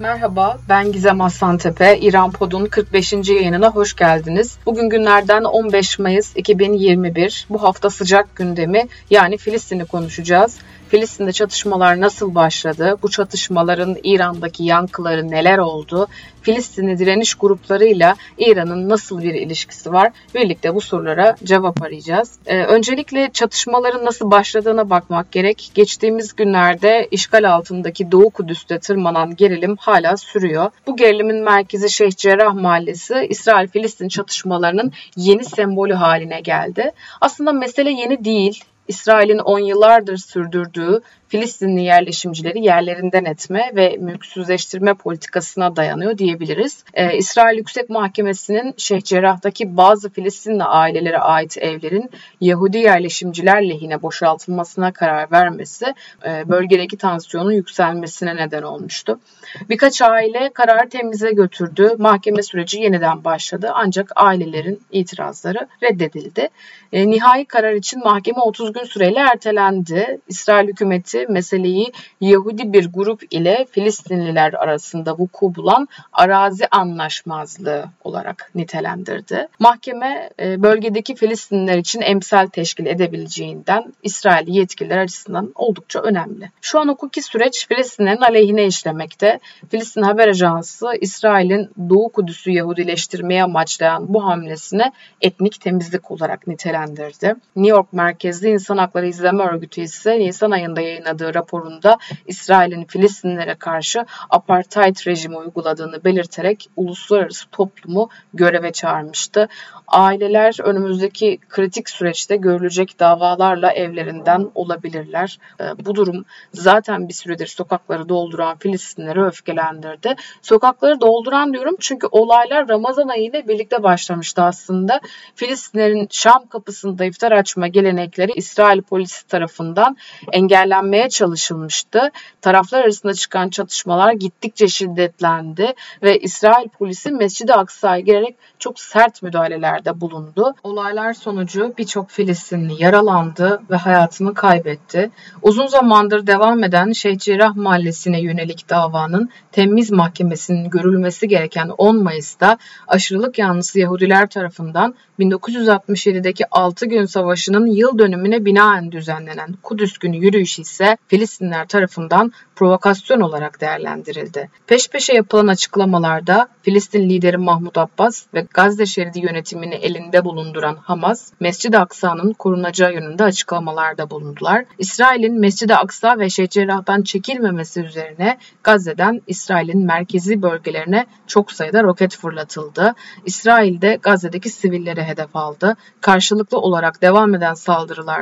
Merhaba, ben Gizem Aslantepe. İran Pod'un 45. yayınına hoş geldiniz. Bugün günlerden 15 Mayıs 2021. Bu hafta sıcak gündemi yani Filistin'i konuşacağız. Filistin'de çatışmalar nasıl başladı? Bu çatışmaların İran'daki yankıları neler oldu? Filistinli direniş gruplarıyla İran'ın nasıl bir ilişkisi var? Birlikte bu sorulara cevap arayacağız. Ee, öncelikle çatışmaların nasıl başladığına bakmak gerek. Geçtiğimiz günlerde işgal altındaki Doğu Kudüs'te tırmanan gerilim hala sürüyor. Bu gerilimin merkezi Şeyh Cerrah Mahallesi İsrail-Filistin çatışmalarının yeni sembolü haline geldi. Aslında mesele yeni değil. İsrail'in 10 yıllardır sürdürdüğü Filistinli yerleşimcileri yerlerinden etme ve mülksüzleştirme politikasına dayanıyor diyebiliriz. Ee, İsrail Yüksek Mahkemesi'nin Şeyh Cerrah'taki bazı Filistinli ailelere ait evlerin Yahudi yerleşimciler lehine boşaltılmasına karar vermesi e, bölgedeki tansiyonun yükselmesine neden olmuştu. Birkaç aile kararı temize götürdü. Mahkeme süreci yeniden başladı ancak ailelerin itirazları reddedildi. E, nihai karar için mahkeme 30 gün süreyle ertelendi. İsrail hükümeti meseleyi Yahudi bir grup ile Filistinliler arasında vuku bulan arazi anlaşmazlığı olarak nitelendirdi. Mahkeme e, bölgedeki Filistinliler için emsal teşkil edebileceğinden İsrail yetkililer açısından oldukça önemli. Şu an hukuki süreç Filistinlerin aleyhine işlemekte. Filistin Haber Ajansı İsrail'in Doğu Kudüs'ü Yahudileştirmeye amaçlayan bu hamlesini etnik temizlik olarak nitelendirdi. New York merkezli İnsan Hakları İzleme Örgütü ise Nisan ayında yayınladığı yayınladığı raporunda İsrail'in Filistinlere karşı apartheid rejimi uyguladığını belirterek uluslararası toplumu göreve çağırmıştı. Aileler önümüzdeki kritik süreçte görülecek davalarla evlerinden olabilirler. Ee, bu durum zaten bir süredir sokakları dolduran Filistinleri öfkelendirdi. Sokakları dolduran diyorum çünkü olaylar Ramazan ayı ile birlikte başlamıştı aslında. Filistinlerin Şam kapısında iftar açma gelenekleri İsrail polisi tarafından engellenmeye çalışılmıştı. Taraflar arasında çıkan çatışmalar gittikçe şiddetlendi ve İsrail polisi Mescid-i Aksa'ya girerek çok sert müdahalelerde bulundu. Olaylar sonucu birçok Filistinli yaralandı ve hayatını kaybetti. Uzun zamandır devam eden Şeyh Cerrah Mahallesi'ne yönelik davanın temiz mahkemesinin görülmesi gereken 10 Mayıs'ta aşırılık yanlısı Yahudiler tarafından 1967'deki 6 gün savaşının yıl dönümüne binaen düzenlenen Kudüs günü yürüyüşü ise Filistinler tarafından provokasyon olarak değerlendirildi. Peş peşe yapılan açıklamalarda Filistin lideri Mahmut Abbas ve Gazze şeridi yönetimini elinde bulunduran Hamas, Mescid-i Aksa'nın korunacağı yönünde açıklamalarda bulundular. İsrail'in Mescid-i Aksa ve Şeyh Cerrah'tan çekilmemesi üzerine Gazze'den İsrail'in merkezi bölgelerine çok sayıda roket fırlatıldı. İsrail de Gazze'deki sivilleri hedef aldı. Karşılıklı olarak devam eden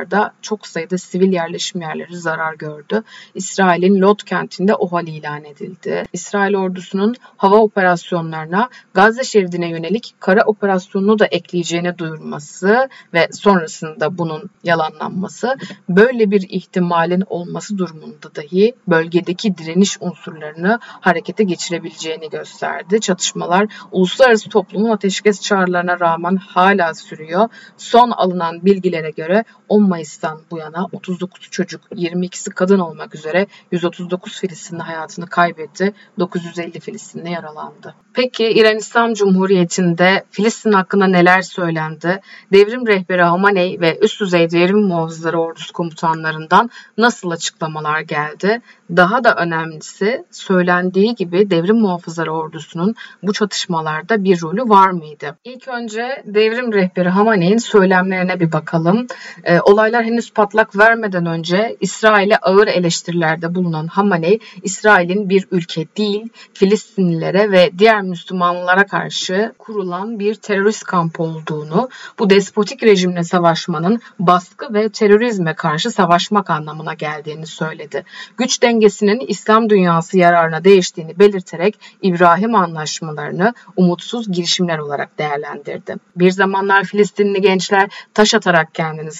saldırılarda çok sayıda sivil yerleşim yerleri zarar gördü. İsrail'in Lot kentinde OHAL ilan edildi. İsrail ordusunun hava operasyonlarına Gazze şeridine yönelik kara operasyonunu da ekleyeceğini duyurması ve sonrasında bunun yalanlanması böyle bir ihtimalin olması durumunda dahi bölgedeki direniş unsurlarını harekete geçirebileceğini gösterdi. Çatışmalar uluslararası toplumun ateşkes çağrılarına rağmen hala sürüyor. Son alınan bilgilere göre 10 Mayıs'tan bu yana 39 çocuk, 22'si kadın olmak üzere 139 Filistinli hayatını kaybetti, 950 Filistinli yaralandı. Peki İran İslam Cumhuriyeti'nde Filistin hakkında neler söylendi? Devrim rehberi Hamaney ve üst düzey devrim muhafızları ordusu komutanlarından nasıl açıklamalar geldi? Daha da önemlisi söylendiği gibi devrim muhafızları ordusunun bu çatışmalarda bir rolü var mıydı? İlk önce devrim rehberi Hamaney'in söylemlerine bir bakalım. E, olaylar henüz patlak vermeden önce İsrail'e ağır eleştirilerde bulunan Hamaney, İsrail'in bir ülke değil, Filistinlilere ve diğer Müslümanlara karşı kurulan bir terörist kampı olduğunu, bu despotik rejimle savaşmanın baskı ve terörizme karşı savaşmak anlamına geldiğini söyledi. Güç dengesinin İslam dünyası yararına değiştiğini belirterek İbrahim anlaşmalarını umutsuz girişimler olarak değerlendirdi. Bir zamanlar Filistinli gençler taş atarak kendini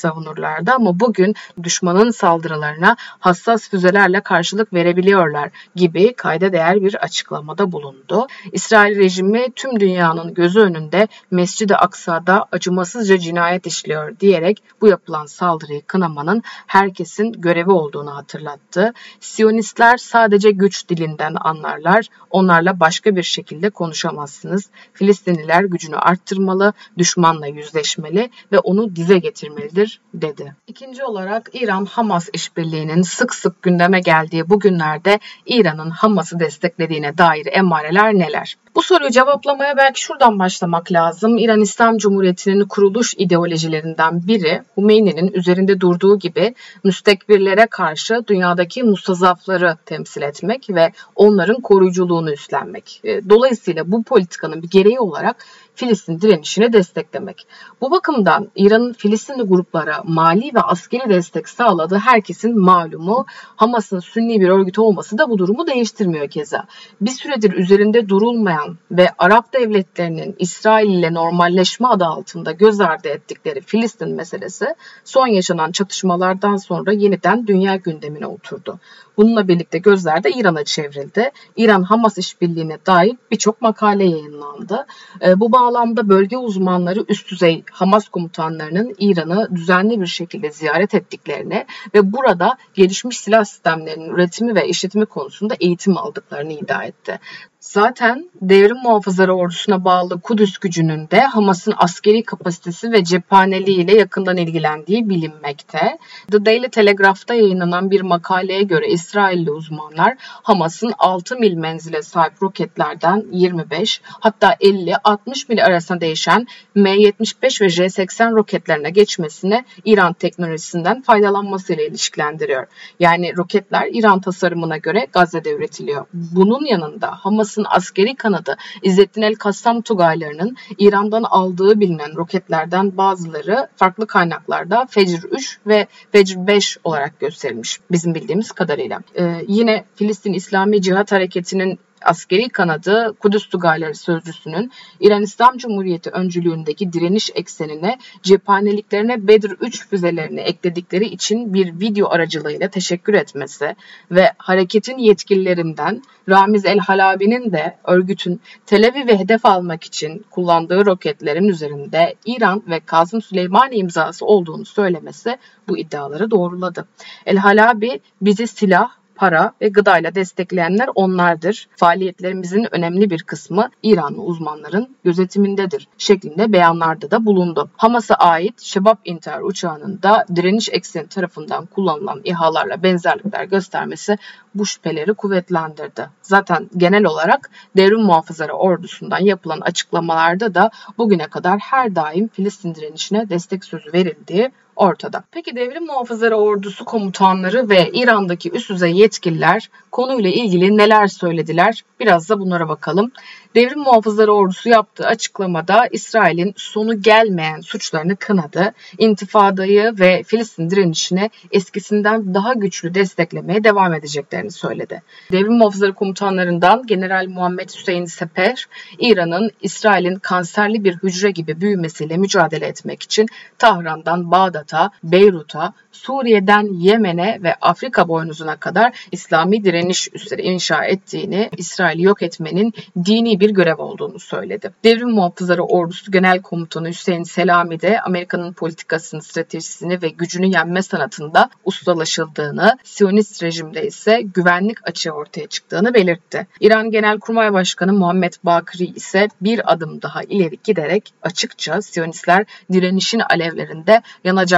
savunurlardı ama bugün düşmanın saldırılarına hassas füzelerle karşılık verebiliyorlar gibi kayda değer bir açıklamada bulundu. İsrail rejimi tüm dünyanın gözü önünde Mescid-i Aksa'da acımasızca cinayet işliyor diyerek bu yapılan saldırıyı kınamanın herkesin görevi olduğunu hatırlattı. Siyonistler sadece güç dilinden anlarlar. Onlarla başka bir şekilde konuşamazsınız. Filistinliler gücünü arttırmalı, düşmanla yüzleşmeli ve onu dize getirmelidir dedi. İkinci olarak İran-Hamas işbirliğinin sık sık gündeme geldiği bu günlerde İran'ın Hamas'ı desteklediğine dair emareler neler? Bu soruyu cevaplamaya belki şuradan başlamak lazım. İran İslam Cumhuriyeti'nin kuruluş ideolojilerinden biri Hümeyni'nin üzerinde durduğu gibi müstekbirlere karşı dünyadaki mustazafları temsil etmek ve onların koruyuculuğunu üstlenmek. E, dolayısıyla bu politikanın bir gereği olarak Filistin direnişini desteklemek. Bu bakımdan İran'ın Filistinli gruplara mali ve askeri destek sağladığı herkesin malumu Hamas'ın sünni bir örgüt olması da bu durumu değiştirmiyor keza. Bir süredir üzerinde durulmayan ve Arap devletlerinin İsrail ile normalleşme adı altında göz ardı ettikleri Filistin meselesi son yaşanan çatışmalardan sonra yeniden dünya gündemine oturdu. Bununla birlikte gözler de İran'a çevrildi. İran-Hamas işbirliğine dair birçok makale yayınlandı. E, bu bağlamda bölge uzmanları üst düzey Hamas komutanlarının İran'ı düzenli bir şekilde ziyaret ettiklerini ve burada gelişmiş silah sistemlerinin üretimi ve işletimi konusunda eğitim aldıklarını iddia etti. Zaten devrim muhafızları ordusuna bağlı Kudüs gücünün de Hamas'ın askeri kapasitesi ve cephaneliği ile yakından ilgilendiği bilinmekte. The Daily Telegraph'ta yayınlanan bir makaleye göre İsrailli uzmanlar Hamas'ın 6 mil menzile sahip roketlerden 25 hatta 50-60 mil arasında değişen M-75 ve J-80 roketlerine geçmesini İran teknolojisinden faydalanmasıyla ilişkilendiriyor. Yani roketler İran tasarımına göre Gazze'de üretiliyor. Bunun yanında Hamas Hamas'ın askeri kanadı İzzettin El Kassam Tugaylarının İran'dan aldığı bilinen roketlerden bazıları farklı kaynaklarda Fecr 3 ve Fecr 5 olarak gösterilmiş bizim bildiğimiz kadarıyla. Ee, yine Filistin İslami Cihat Hareketi'nin askeri kanadı Kudüs Tugayları Sözcüsü'nün İran İslam Cumhuriyeti öncülüğündeki direniş eksenine cephaneliklerine Bedir 3 füzelerini ekledikleri için bir video aracılığıyla teşekkür etmesi ve hareketin yetkililerinden Ramiz El Halabi'nin de örgütün Tel Aviv'i hedef almak için kullandığı roketlerin üzerinde İran ve Kazım Süleymani imzası olduğunu söylemesi bu iddiaları doğruladı. El Halabi bizi silah, para ve gıdayla destekleyenler onlardır. Faaliyetlerimizin önemli bir kısmı İranlı uzmanların gözetimindedir şeklinde beyanlarda da bulundu. Hamas'a ait Şebap intihar uçağının da direniş ekseni tarafından kullanılan İHA'larla benzerlikler göstermesi bu şüpheleri kuvvetlendirdi. Zaten genel olarak devrim muhafızları ordusundan yapılan açıklamalarda da bugüne kadar her daim Filistin direnişine destek sözü verildiği ortada. Peki devrim muhafızları ordusu komutanları ve İran'daki üst düzey yetkililer konuyla ilgili neler söylediler? Biraz da bunlara bakalım. Devrim Muhafızları Ordusu yaptığı açıklamada İsrail'in sonu gelmeyen suçlarını kınadı. İntifadayı ve Filistin direnişini eskisinden daha güçlü desteklemeye devam edeceklerini söyledi. Devrim Muhafızları komutanlarından General Muhammed Hüseyin Seper, İran'ın İsrail'in kanserli bir hücre gibi büyümesiyle mücadele etmek için Tahran'dan Bağdat'a, Beyrut'a, Suriye'den Yemen'e ve Afrika boynuzuna kadar İslami direniş üsleri inşa ettiğini, İsrail'i yok etmenin dini bir görev olduğunu söyledi. Devrim Muhafızları Ordusu Genel Komutanı Hüseyin Selami de Amerika'nın politikasını, stratejisini ve gücünü yenme sanatında ustalaşıldığını, Siyonist rejimde ise güvenlik açığı ortaya çıktığını belirtti. İran Genelkurmay Başkanı Muhammed Bakri ise bir adım daha ileri giderek açıkça Siyonistler direnişin alevlerinde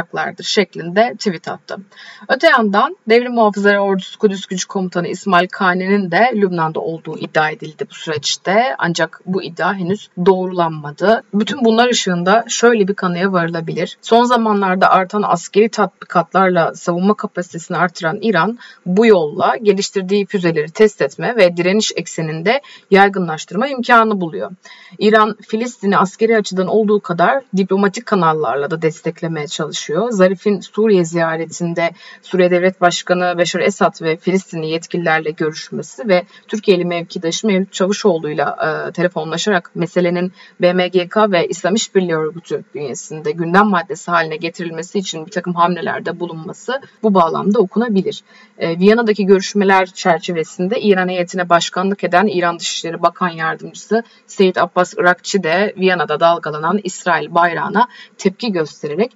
yanacaklardır şeklinde tweet attı. Öte yandan Devrim Muhafızları Ordusu Kudüs Gücü Komutanı İsmail Kani'nin de Lübnan'da olduğu iddia edildi bu süreçte. Ancak bu iddia henüz doğrulanmadı. Bütün bunlar ışığında şöyle bir kanıya varılabilir. Son zamanlarda artan askeri tatbikatlarla savunma kapasitesini artıran İran bu yolla geliştirdiği füzeleri test etme ve direniş ekseninde yaygınlaştırma imkanı buluyor. İran Filistin'i askeri açıdan olduğu kadar diplomatik kanallarla da desteklemeye çalışıyor geçiyor. Zarif'in Suriye ziyaretinde Suriye Devlet Başkanı Beşar Esad ve Filistinli yetkililerle görüşmesi ve Türkiye'li mevkidaşı Mevlüt Çavuşoğlu'yla e, telefonlaşarak meselenin BMGK ve İslam İşbirliği Örgütü bünyesinde gündem maddesi haline getirilmesi için bir takım hamlelerde bulunması bu bağlamda okunabilir. E, Viyana'daki görüşmeler çerçevesinde İran heyetine başkanlık eden İran Dışişleri Bakan Yardımcısı Seyit Abbas Irakçı de Viyana'da dalgalanan İsrail bayrağına tepki göstererek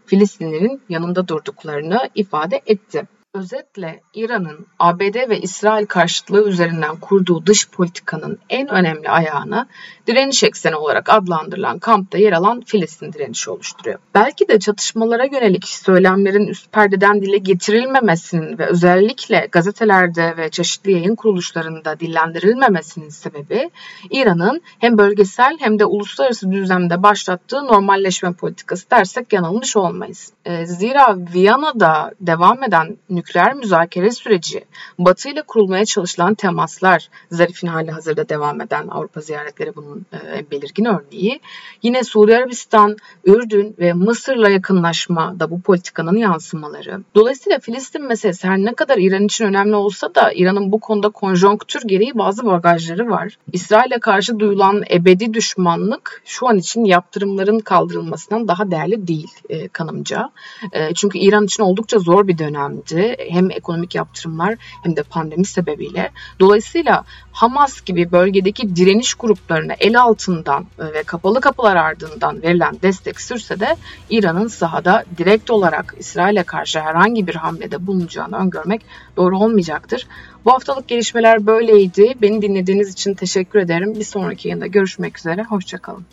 Filistinlerin yanında durduklarını ifade etti. Özetle İran'ın ABD ve İsrail karşıtlığı üzerinden kurduğu dış politikanın en önemli ayağını direniş ekseni olarak adlandırılan kampta yer alan Filistin direnişi oluşturuyor. Belki de çatışmalara yönelik söylemlerin üst perdeden dile getirilmemesinin ve özellikle gazetelerde ve çeşitli yayın kuruluşlarında dillendirilmemesinin sebebi İran'ın hem bölgesel hem de uluslararası düzlemde başlattığı normalleşme politikası dersek yanılmış olmayız. Ee, zira Viyana'da devam eden nükleer müzakere süreci, Batı ile kurulmaya çalışılan temaslar, Zarif'in hali hazırda devam eden Avrupa ziyaretleri bunun e, belirgin örneği. Yine Suudi Arabistan, Ürdün ve Mısır'la yakınlaşma da bu politikanın yansımaları. Dolayısıyla Filistin meselesi her ne kadar İran için önemli olsa da İran'ın bu konuda konjonktür gereği bazı bagajları var. İsrail'e karşı duyulan ebedi düşmanlık şu an için yaptırımların kaldırılmasından daha değerli değil e, kanımca. E, çünkü İran için oldukça zor bir dönemdi hem ekonomik yaptırımlar hem de pandemi sebebiyle. Dolayısıyla Hamas gibi bölgedeki direniş gruplarına el altından e, ve kapalı kapılar ardından verilen destek sürse de İran'ın sahada direkt olarak İsrail'e karşı herhangi bir hamlede bulunacağını öngörmek doğru olmayacaktır. Bu haftalık gelişmeler böyleydi. Beni dinlediğiniz için teşekkür ederim. Bir sonraki yayında görüşmek üzere. Hoşçakalın.